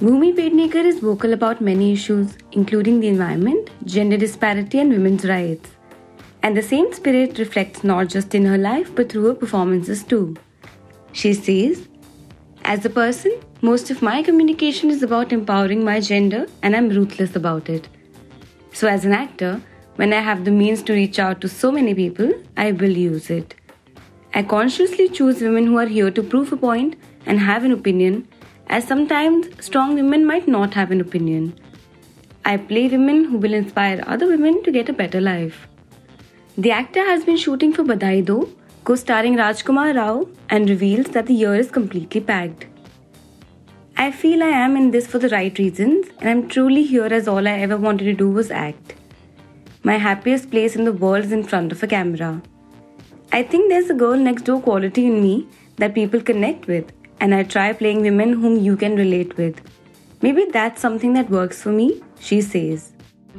Bhumi Pednekar is vocal about many issues, including the environment, gender disparity, and women's rights. And the same spirit reflects not just in her life but through her performances too. She says, As a person, most of my communication is about empowering my gender, and I'm ruthless about it. So, as an actor, when I have the means to reach out to so many people, I will use it. I consciously choose women who are here to prove a point and have an opinion as sometimes strong women might not have an opinion. I play women who will inspire other women to get a better life. The actor has been shooting for Badhaai Do, co starring Rajkummar Rao, and reveals that the year is completely packed. I feel I am in this for the right reasons, and I'm truly here as all I ever wanted to do was act. My happiest place in the world is in front of a camera. I think there's a girl next door quality in me that people connect with, and I try playing women whom you can relate with. Maybe that's something that works for me, she says.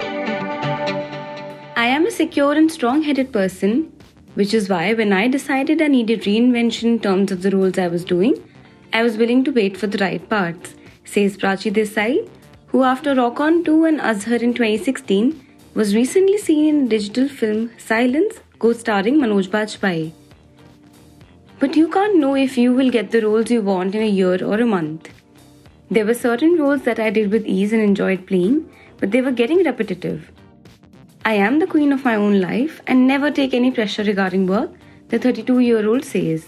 I am a secure and strong headed person, which is why when I decided I needed reinvention in terms of the roles I was doing, I was willing to wait for the right parts, says Prachi Desai, who after Rock On 2 and Azhar in 2016 was recently seen in a digital film Silence, co starring Manoj Bajpayee. But you can't know if you will get the roles you want in a year or a month. There were certain roles that I did with ease and enjoyed playing, but they were getting repetitive. I am the queen of my own life and never take any pressure regarding work, the 32 year old says.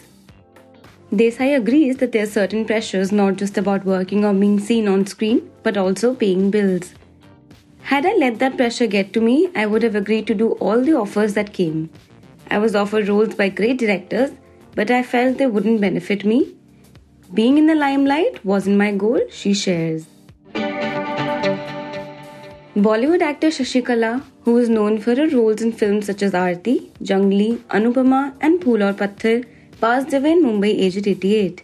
Desai agrees that there are certain pressures not just about working or being seen on screen, but also paying bills. Had I let that pressure get to me, I would have agreed to do all the offers that came. I was offered roles by great directors but I felt they wouldn't benefit me. Being in the limelight wasn't my goal, she shares. Bollywood actor Shashikala, who is known for her roles in films such as Aarti, Jangli, Anupama, and Phool Aur Patthar, passed away in Mumbai aged 88.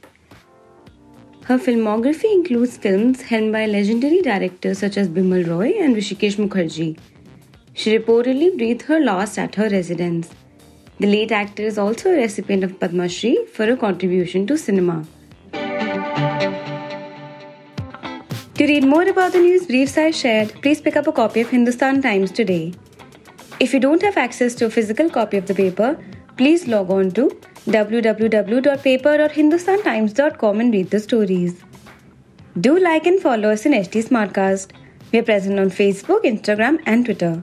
Her filmography includes films helmed by legendary directors such as Bimal Roy and Hrishikesh Mukherjee. She reportedly breathed her last at her residence. The late actor is also a recipient of Padma Shri for a contribution to cinema. To read more about the news briefs I shared, please pick up a copy of Hindustan Times today. If you don't have access to a physical copy of the paper, please log on to www.paper.hindustantimes.com and read the stories. Do like and follow us in HT Smartcast. We are present on Facebook, Instagram, and Twitter.